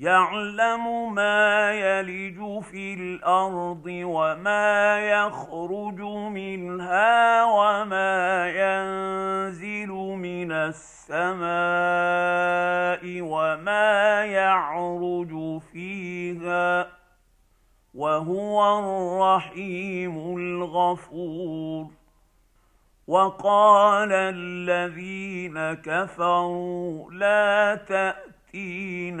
يعلم ما يلج في الأرض وما يخرج منها وما ينزل من السماء وما يعرج فيها وهو الرحيم الغفور وقال الذين كفروا لا تاتين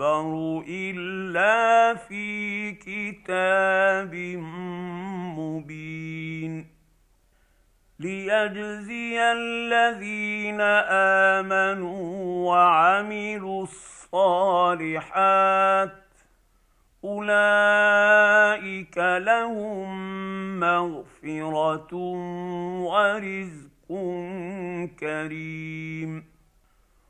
اكبر الا في كتاب مبين ليجزي الذين امنوا وعملوا الصالحات اولئك لهم مغفره ورزق كريم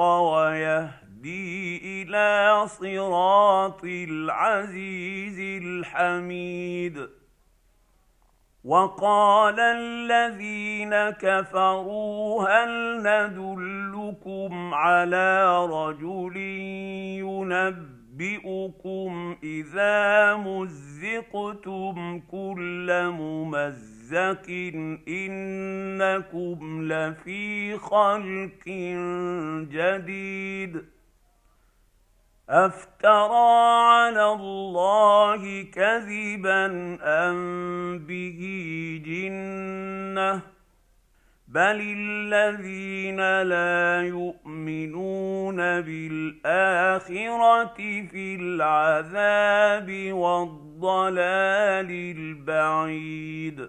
ويهدي إلى صراط العزيز الحميد. وقال الذين كفروا هل ندلكم على رجل ينبئ إذا مزقتم كل ممزق انكم لفي خلق جديد افترى على الله كذبا ام به جنه بل الذين لا يؤمنون بالاخره في العذاب والضلال البعيد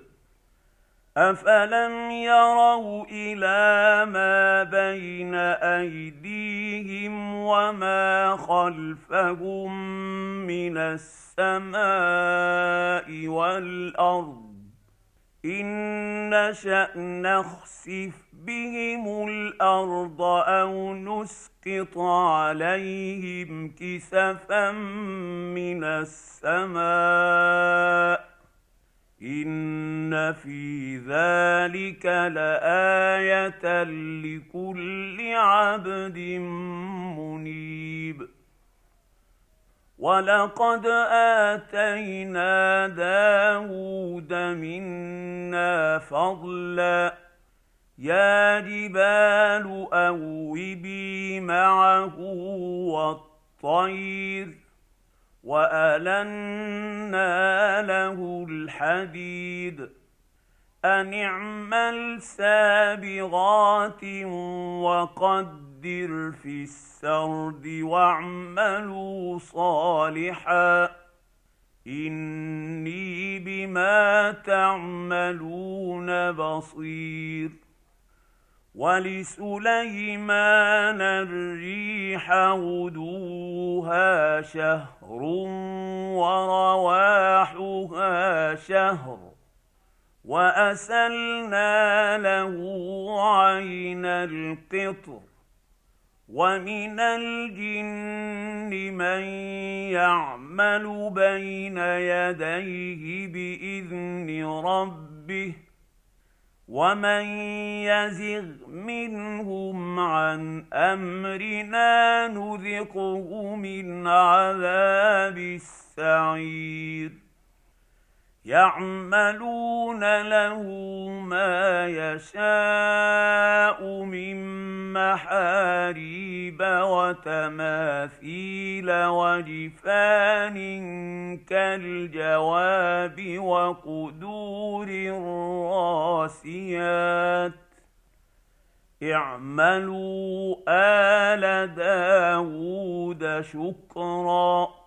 افلم يروا إلى ما بين ايديهم وما خلفهم من السماء والارض ان نشا نخسف بهم الأرض أو نسقط عليهم كسفا من السماء ان في ذلك لايه لكل عبد منيب ولقد اتينا داود منا فضلا يا جبال اوبي معه والطير والنا له الحديد ان اعمل سابغات وقدر في السرد واعملوا صالحا اني بما تعملون بصير ولسليمان الريح غدوها شهر ورواحها شهر وأسلنا له عين القطر ومن الجن من يعمل بين يديه بإذن ربه ومن يزغ منهم عن امرنا نذقه من عذاب السعير يعملون له ما يشاء من محاريب وتماثيل وجفان كالجواب وقدور الراسيات. اعملوا آل داود شكرا.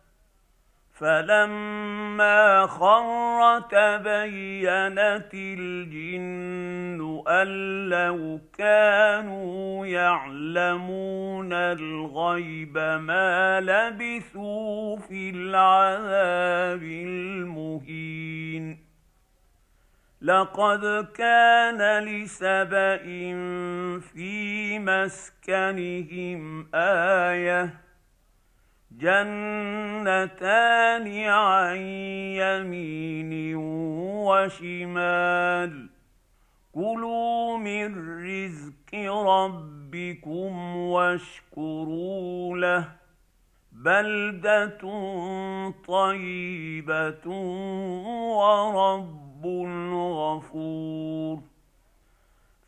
فلما خر تبينت الجن ان لو كانوا يعلمون الغيب ما لبثوا في العذاب المهين لقد كان لسبا في مسكنهم إيه جنتان عن يمين وشمال. كلوا من رزق ربكم واشكروا له. بلدة طيبة ورب غفور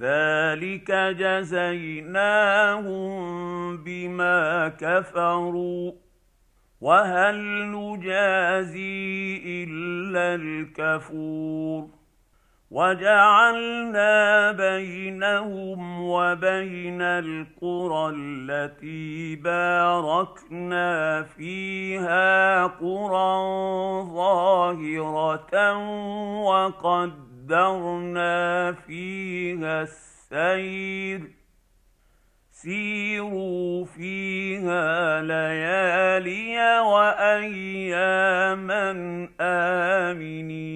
ذلك جزيناهم بما كفروا وهل نجازي الا الكفور وجعلنا بينهم وبين القرى التي باركنا فيها قرى ظاهره وقد قدرنا فيها السير سيروا فيها ليالي واياما امنين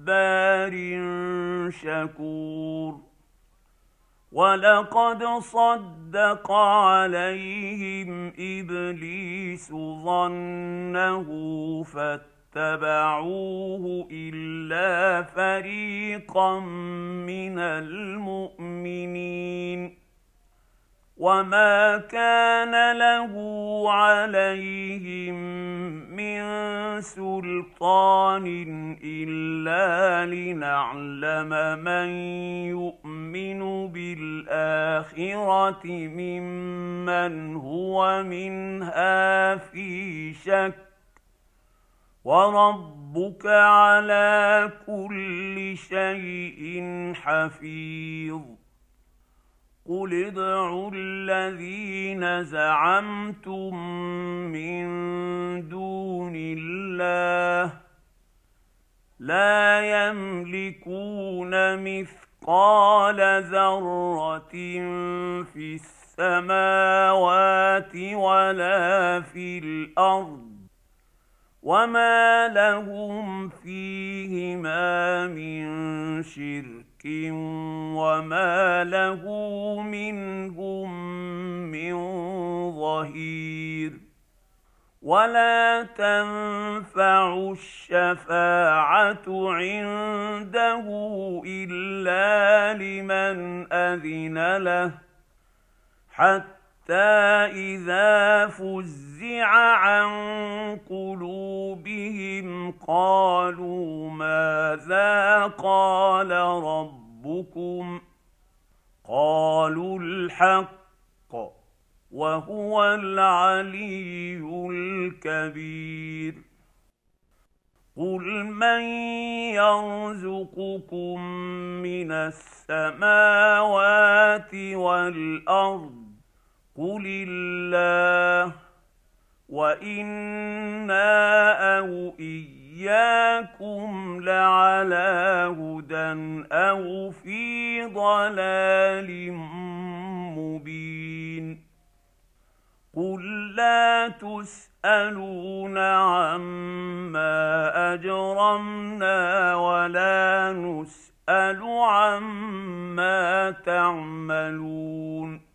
صبار شكور ولقد صدق عليهم إبليس ظنه فاتبعوه إلا فريقا من المؤمنين وما كان له عليهم من سلطان الا لنعلم من يؤمن بالاخره ممن هو منها في شك وربك على كل شيء حفيظ قل ادعوا الذين زعمتم من دون الله لا يملكون مثقال ذره في السماوات ولا في الأرض وما لهم فيهما من شرك وما له منهم من ظهير ولا تنفع الشفاعه عنده الا لمن اذن له حتى اذا فزع عن قلوبهم قالوا ماذا قال ربكم قالوا الحق وهو العلي الكبير قل من يرزقكم من السماوات والارض قل الله وأنا أو اياكم لعلى هدى أو في ضلال مبين قل لا تسالون عما اجرمنا ولا نسال عما تعملون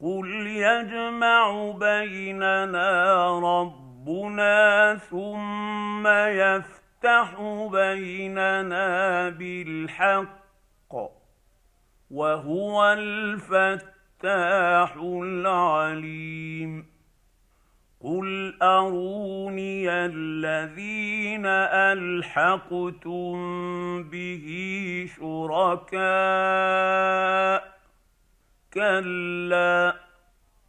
قل يجمع بيننا ربنا ثم يفتح بيننا بالحق وهو الفتاح العليم قل اروني الذين الحقتم به شركاء كلا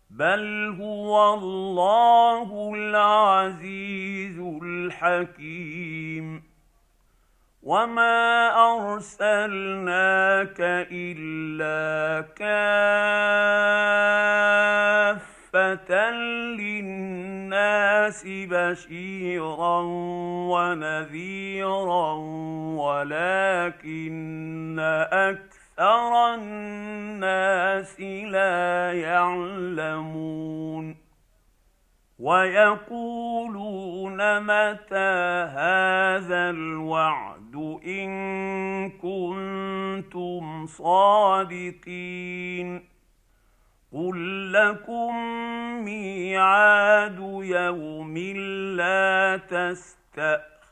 بل هو الله العزيز الحكيم. وما ارسلناك الا كافه للناس بشيرا ونذيرا ولكن أكثر الناس لا يعلمون ويقولون متى هذا الوعد إن كنتم صادقين قل لكم ميعاد يوم لا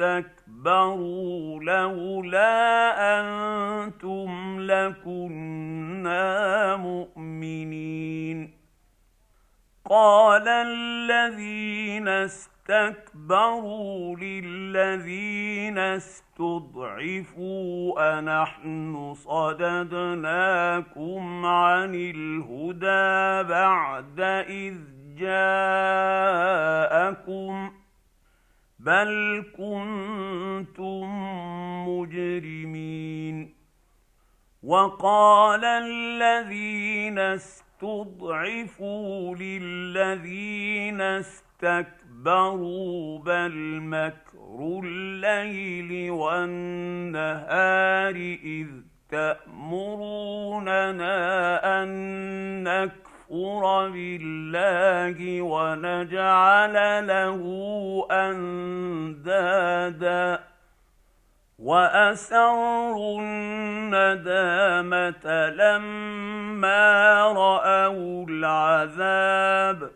استكبروا لولا أنتم لكنا مؤمنين. قال الذين اسْتَكْبَرُوا لِلَّذِينَ اسْتُضْعِفُوا أَنَحْنُ صَدَدْنَاكُمْ عَنِ الْهُدَىٰ بَعْدَ إِذْ جَاءَكُمْ بَلْ كُنتُم مُّجْرِمِينَ وَقَالَ الَّذِينَ اسْتُضْعِفُوا لِلَّذِينَ اسْتَكْبَرُوا بَلْ مَكْرُ اللَّيْلِ وَالنَّهَارِ إِذْ تَأْمُرُونَنَا أَن نَّكْفُرَ بِاللَّهِ وَنَجْعَلَ لَهُ أَندَادًا وَأَسَرُّوا النَّدَامَةَ لَمَّا رَأَوُا الْعَذَابَ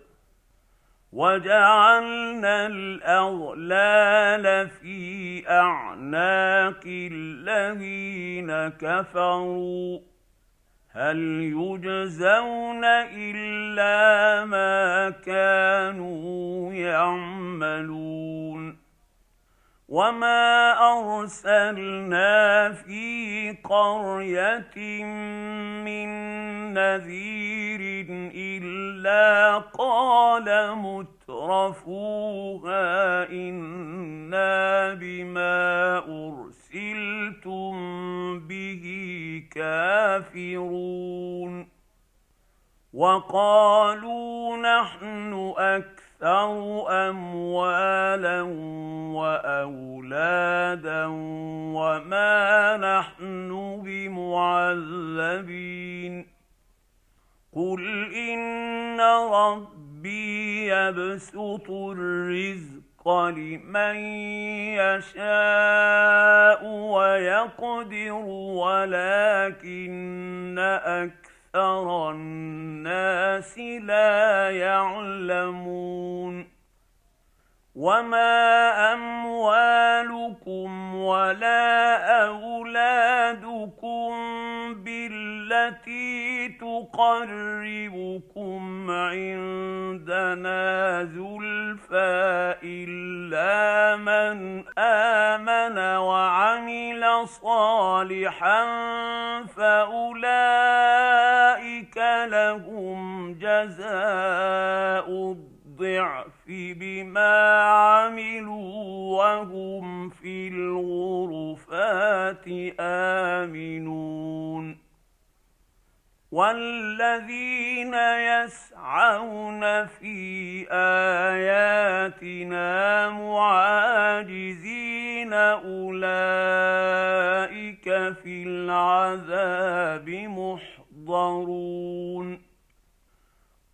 وجعلنا الاغلال في اعناق الذين كفروا هل يجزون إلا ما كانوا يعملون وما ارسلنا في قريه من نذير الا قال مترفوها أنا بما ارسلتم به كافرون وقالوا نحن أكثر أكثر أموالا وأولادا وما نحن بمعذبين. قل إن ربي يبسط الرزق لمن يشاء ويقدر ولكن أكثر أكثر الناس لا يعلمون وما اموالكم ولا اولادكم بالتي تقربكم عندنا زلفى الا من امن وعمل صالحا فاولئك لهم جزاء الضعف بما عملوا وهم في الغرفات آمنون. والذين يسعون في اياتنا معاجزين اولئك في العذاب محضرون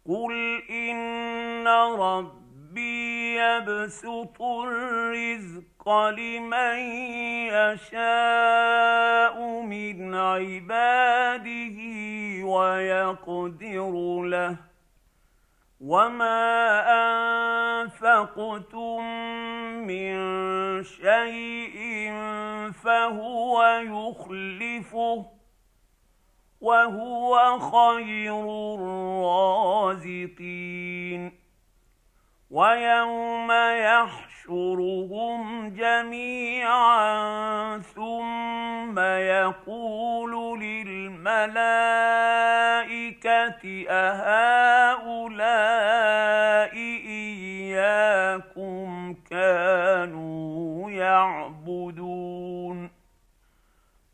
قل إن ربي يبسط الرزق لمن يشاء من عباده ويقدر له. وما انفقتم من شيء فهو يخلفه. وهو خير الرازقين. ويوم يحشرهم جميعا ثم يقول للملائكة أهؤلاء إياكم كانوا يعبدون.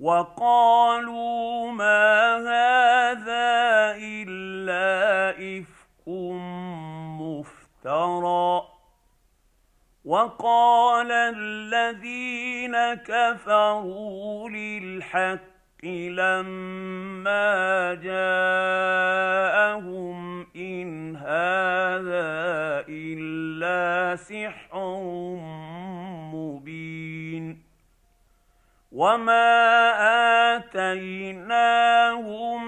وقالوا ما هذا إلا إفك مفترى. وقال الذين كفروا للحق لما جاءهم إن هذا إلا سحر. وما اتيناهم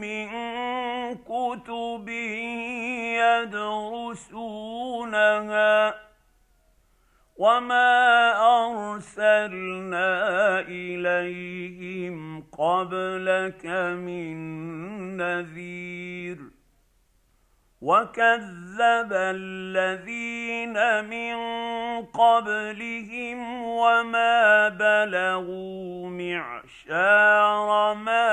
من كتب يدرسونها وما ارسلنا اليهم قبلك من نذير وكذب الذين من قبلهم وما بلغوا معشار ما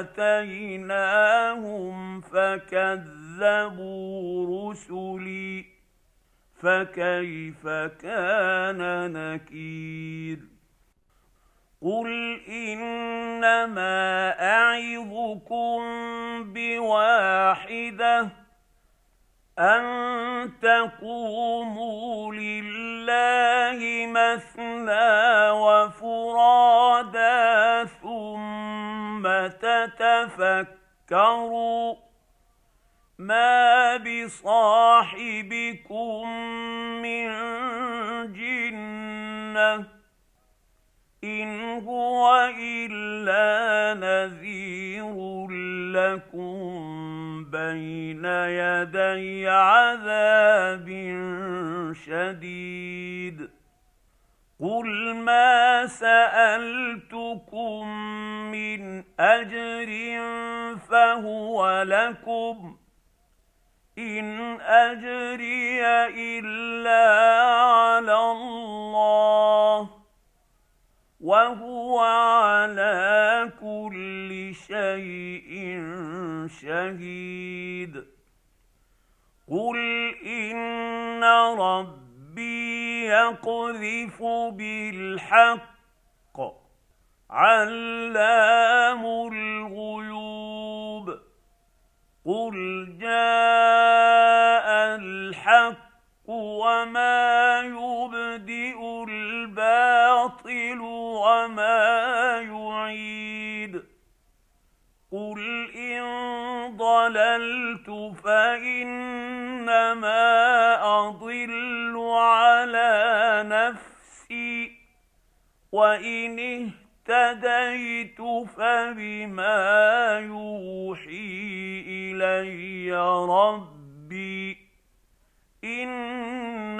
اتيناهم فكذبوا رسلي فكيف كان نكير قل انما اعظكم بواحده أن تقوموا لله مثنى وفرادا ثم تتفكروا ما بصاحبكم من جنة إن هو إلا نذير لكم بين يدي عذاب شديد. قل ما سألتكم من أجر فهو لكم. إن أجري إلا على الله. وهو على كل شيء شهيد. قل إن ربي يقذف بالحق علام الغيوب. قل جاء الحق وما يبدئ الباطل وما يعيد قل ان ضللت فانما اضل على نفسي وان اهتديت فبما يوحي الي ربي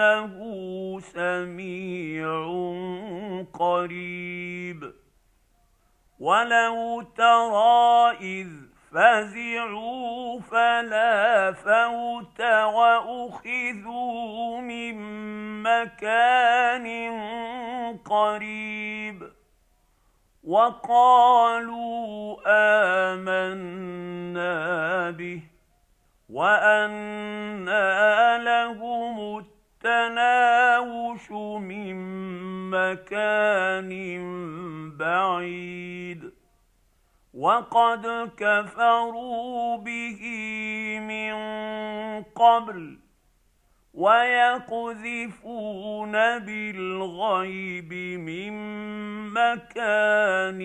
إنه سميع قريب. ولو ترى اذ فزعوا فلا فوت واخذوا من مكان قريب وقالوا امنا به وأنى لهم التناوش من مكان بعيد. وقد كفروا به من قبل ويقذفون بالغيب من مكان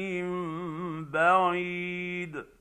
بعيد.